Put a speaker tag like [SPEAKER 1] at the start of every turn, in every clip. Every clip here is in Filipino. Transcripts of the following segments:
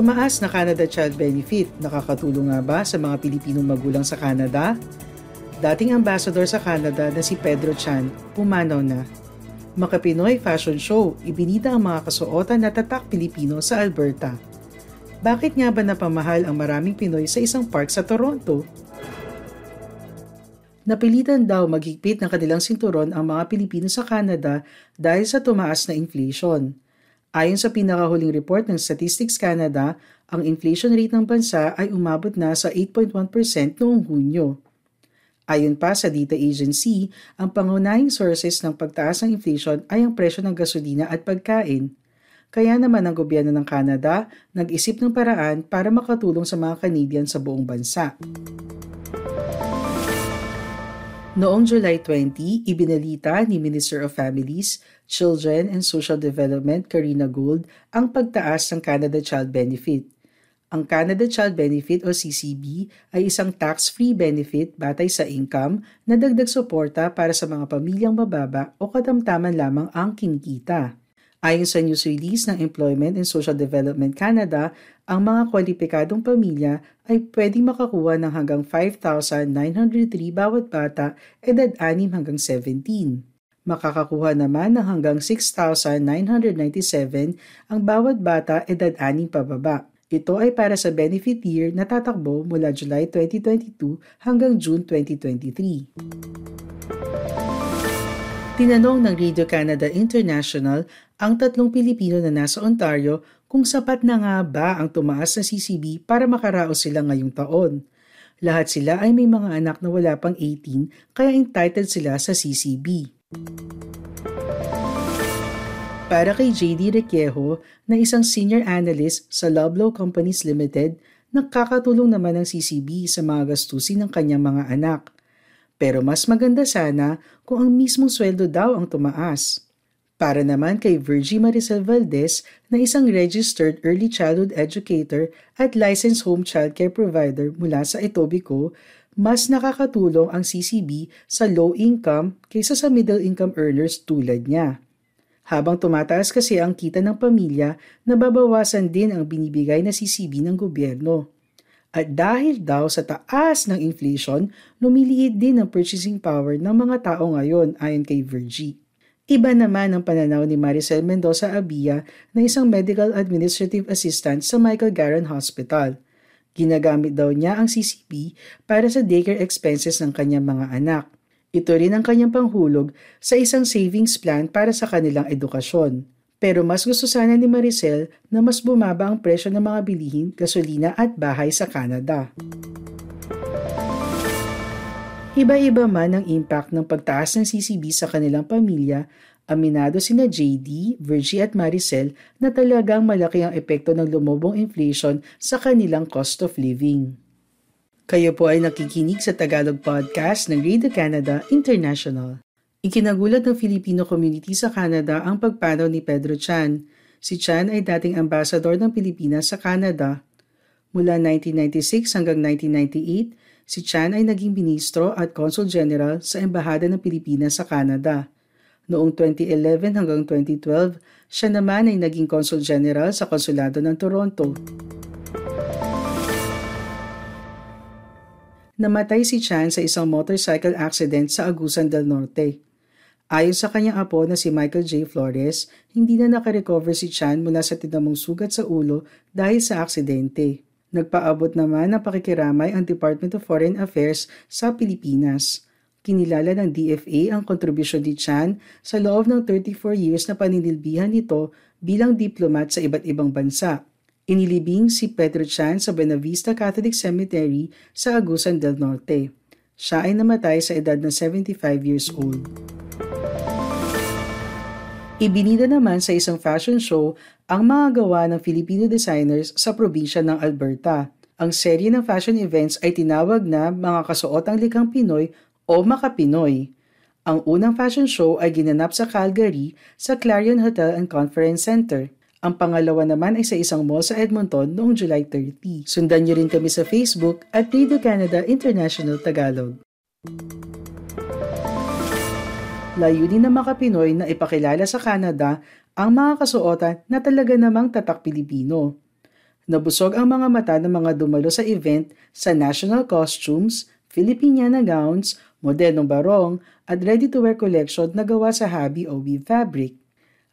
[SPEAKER 1] Tumaas na Canada Child Benefit. Nakakatulong nga ba sa mga Pilipinong magulang sa Canada? Dating ambassador sa Canada na si Pedro Chan, pumanaw na. Makapinoy Fashion Show, ibinida ang mga kasuotan na tatak Pilipino sa Alberta. Bakit nga ba napamahal ang maraming Pinoy sa isang park sa Toronto? Napilitan daw maghigpit ng kanilang sinturon ang mga Pilipino sa Canada dahil sa tumaas na inflation. Ayon sa pinakahuling report ng Statistics Canada, ang inflation rate ng bansa ay umabot na sa 8.1% noong Hunyo. Ayon pa sa Data Agency, ang pangunahing sources ng pagtaas ng inflation ay ang presyo ng gasolina at pagkain. Kaya naman ang gobyerno ng Canada nag-isip ng paraan para makatulong sa mga Canadian sa buong bansa. Noong July 20, ibinalita ni Minister of Families, Children and Social Development Karina Gould ang pagtaas ng Canada Child Benefit. Ang Canada Child Benefit o CCB ay isang tax-free benefit batay sa income na dagdag suporta para sa mga pamilyang mababa o katamtaman lamang ang kinikita. Ayon sa news release ng Employment and Social Development Canada, ang mga kwalipikadong pamilya ay pwedeng makakuha ng hanggang 5,903 bawat bata edad 6 hanggang 17. Makakakuha naman ng hanggang 6,997 ang bawat bata edad 6 pababa. Ito ay para sa benefit year na tatakbo mula July 2022 hanggang June 2023. Tinanong ng Radio Canada International ang tatlong Pilipino na nasa Ontario kung sapat na nga ba ang tumaas na CCB para makaraos sila ngayong taon. Lahat sila ay may mga anak na wala pang 18 kaya entitled sila sa CCB. Para kay JD Requejo na isang senior analyst sa Loblaw Companies Limited, nakakatulong naman ang CCB sa mga gastusin ng kanyang mga anak – pero mas maganda sana kung ang mismong sweldo daw ang tumaas. Para naman kay Virgie Maricel Valdez na isang registered early childhood educator at licensed home childcare provider mula sa Etobicoke, mas nakakatulong ang CCB sa low income kaysa sa middle income earners tulad niya. Habang tumataas kasi ang kita ng pamilya, nababawasan din ang binibigay na CCB ng gobyerno. At dahil daw sa taas ng inflation, lumiliit din ang purchasing power ng mga tao ngayon ayon kay Virgie. Iba naman ang pananaw ni Maricel Mendoza Abia na isang medical administrative assistant sa Michael Garron Hospital. Ginagamit daw niya ang CCP para sa daycare expenses ng kanyang mga anak. Ito rin ang kanyang panghulog sa isang savings plan para sa kanilang edukasyon. Pero mas gusto sana ni Maricel na mas bumaba ang presyo ng mga bilihin, gasolina at bahay sa Canada. Iba-iba man ang impact ng pagtaas ng CCB sa kanilang pamilya, aminado sina JD, Virgie at Maricel na talagang malaki ang epekto ng lumubong inflation sa kanilang cost of living. Kayo po ay nakikinig sa Tagalog Podcast ng Radio Canada International. Ikinagulat ng Filipino community sa Canada ang pagpanaw ni Pedro Chan. Si Chan ay dating ambassador ng Pilipinas sa Canada. Mula 1996 hanggang 1998, si Chan ay naging ministro at consul general sa Embahada ng Pilipinas sa Canada. Noong 2011 hanggang 2012, siya naman ay naging consul general sa Konsulado ng Toronto. Namatay si Chan sa isang motorcycle accident sa Agusan del Norte. Ayon sa kanyang apo na si Michael J. Flores, hindi na nakarecover si Chan mula sa tinamong sugat sa ulo dahil sa aksidente. Nagpaabot naman ng pakikiramay ang Department of Foreign Affairs sa Pilipinas. Kinilala ng DFA ang kontribusyon ni Chan sa loob ng 34 years na paninilbihan nito bilang diplomat sa iba't ibang bansa. Inilibing si Pedro Chan sa Buenavista Catholic Cemetery sa Agusan del Norte. Siya ay namatay sa edad na 75 years old. Ibinida naman sa isang fashion show ang mga gawa ng Filipino designers sa probinsya ng Alberta. Ang serye ng fashion events ay tinawag na mga kasuotang likhang Pinoy o Makapinoy. Ang unang fashion show ay ginanap sa Calgary sa Clarion Hotel and Conference Center. Ang pangalawa naman ay sa isang mall sa Edmonton noong July 30. Sundan niyo rin kami sa Facebook at Radio Canada International Tagalog. Layunin ng mga Pinoy na ipakilala sa Canada ang mga kasuotan na talaga namang tatak Pilipino. Nabusog ang mga mata ng mga dumalo sa event sa national costumes, Filipiniana gowns, modernong barong, at ready-to-wear collection na gawa sa hobby o weave fabric.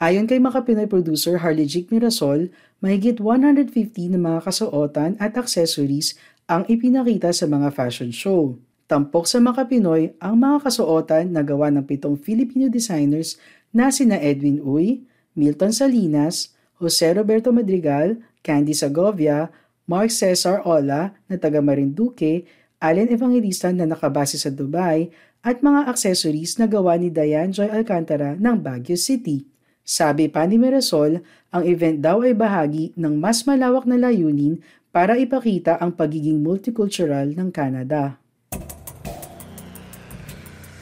[SPEAKER 1] Ayon kay Makapinoy producer Harley Jick Mirasol, mahigit 150 na mga kasuotan at accessories ang ipinakita sa mga fashion show. Tampok sa Makapinoy ang mga kasuotan na gawa ng pitong Filipino designers na sina Edwin Uy, Milton Salinas, Jose Roberto Madrigal, Candy Segovia, Mark Cesar Ola na taga Marinduque, Allen Evangelista na nakabase sa Dubai, at mga accessories na gawa ni Diane Joy Alcantara ng Baguio City. Sabi pa ni Mirasol, ang event daw ay bahagi ng mas malawak na layunin para ipakita ang pagiging multicultural ng Canada.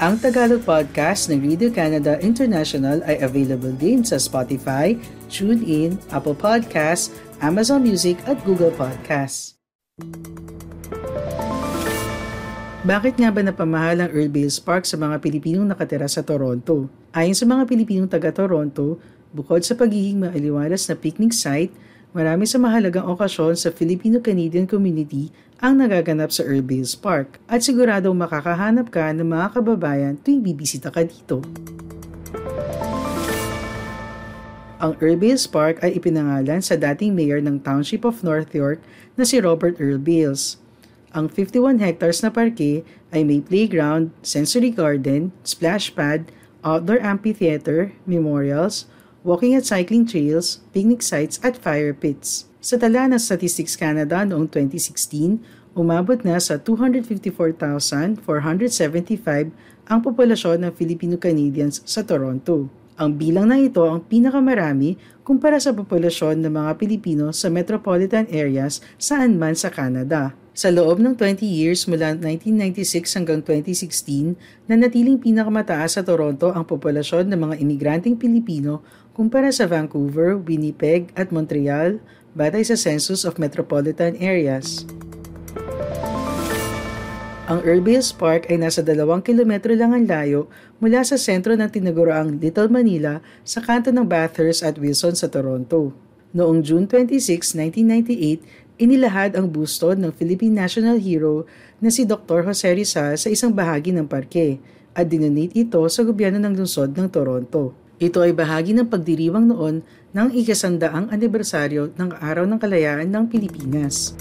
[SPEAKER 1] Ang Tagalog podcast ng Radio Canada International ay available din sa Spotify, TuneIn, Apple Podcasts, Amazon Music at Google Podcasts. Bakit nga ba napamahal ang Earl Bales Park sa mga Pilipinong nakatira sa Toronto? Ayon sa mga Pilipinong taga-Toronto, bukod sa pagiging maaliwalas na picnic site, marami sa mahalagang okasyon sa Filipino-Canadian community ang nagaganap sa Earl Bales Park at siguradong makakahanap ka ng mga kababayan tuwing bibisita ka dito. Ang Earl Bales Park ay ipinangalan sa dating mayor ng Township of North York na si Robert Earl Bales. Ang 51 hectares na parke ay may playground, sensory garden, splash pad, outdoor amphitheater, memorials, walking at cycling trails, picnic sites at fire pits. Sa tala ng Statistics Canada noong 2016, umabot na sa 254,475 ang populasyon ng Filipino-Canadians sa Toronto. Ang bilang na ito ang pinakamarami kumpara sa populasyon ng mga Pilipino sa metropolitan areas saan man sa Canada. Sa loob ng 20 years mula 1996 hanggang 2016, nanatiling pinakamataas sa Toronto ang populasyon ng mga imigranteng Pilipino kumpara sa Vancouver, Winnipeg at Montreal batay sa Census of Metropolitan Areas. Ang Urbiles Park ay nasa dalawang kilometro lang ang layo mula sa sentro ng tinaguraang Little Manila sa kanto ng Bathurst at Wilson sa Toronto. Noong June 26, 1998, inilahad ang busto ng Philippine National Hero na si Dr. Jose Rizal sa isang bahagi ng parke at dinonate ito sa gobyerno ng lungsod ng Toronto. Ito ay bahagi ng pagdiriwang noon ng ikasandaang anibersaryo ng Araw ng Kalayaan ng Pilipinas.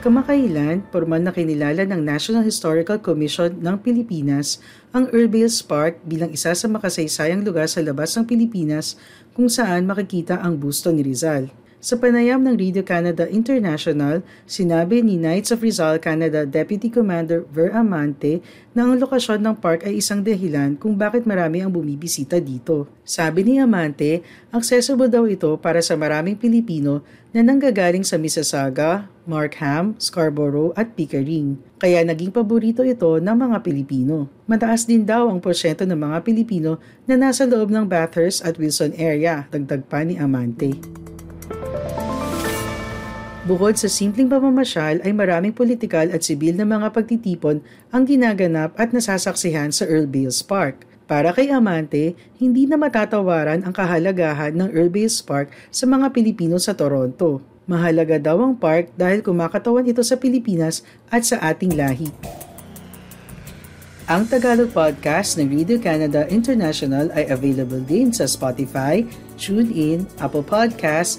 [SPEAKER 1] Kamakailan, formal na kinilala ng National Historical Commission ng Pilipinas ang Earlbales Park bilang isa sa makasaysayang lugar sa labas ng Pilipinas kung saan makikita ang busto ni Rizal. Sa panayam ng Radio Canada International, sinabi ni Knights of Rizal Canada Deputy Commander Ver Amante na ang lokasyon ng park ay isang dahilan kung bakit marami ang bumibisita dito. Sabi ni Amante, accessible daw ito para sa maraming Pilipino na nanggagaling sa Mississauga, Markham, Scarborough at Pickering. Kaya naging paborito ito ng mga Pilipino. Mataas din daw ang porsyento ng mga Pilipino na nasa loob ng Bathurst at Wilson area, dagdag pa ni Amante. Bukod sa simpleng pamamasyal ay maraming politikal at sibil na mga pagtitipon ang ginaganap at nasasaksihan sa Earl Bales Park. Para kay Amante, hindi na matatawaran ang kahalagahan ng Earl Bales Park sa mga Pilipino sa Toronto. Mahalaga daw ang park dahil kumakatawan ito sa Pilipinas at sa ating lahi. Ang Tagalog podcast ng Radio Canada International ay available din sa Spotify, TuneIn, Apple Podcasts,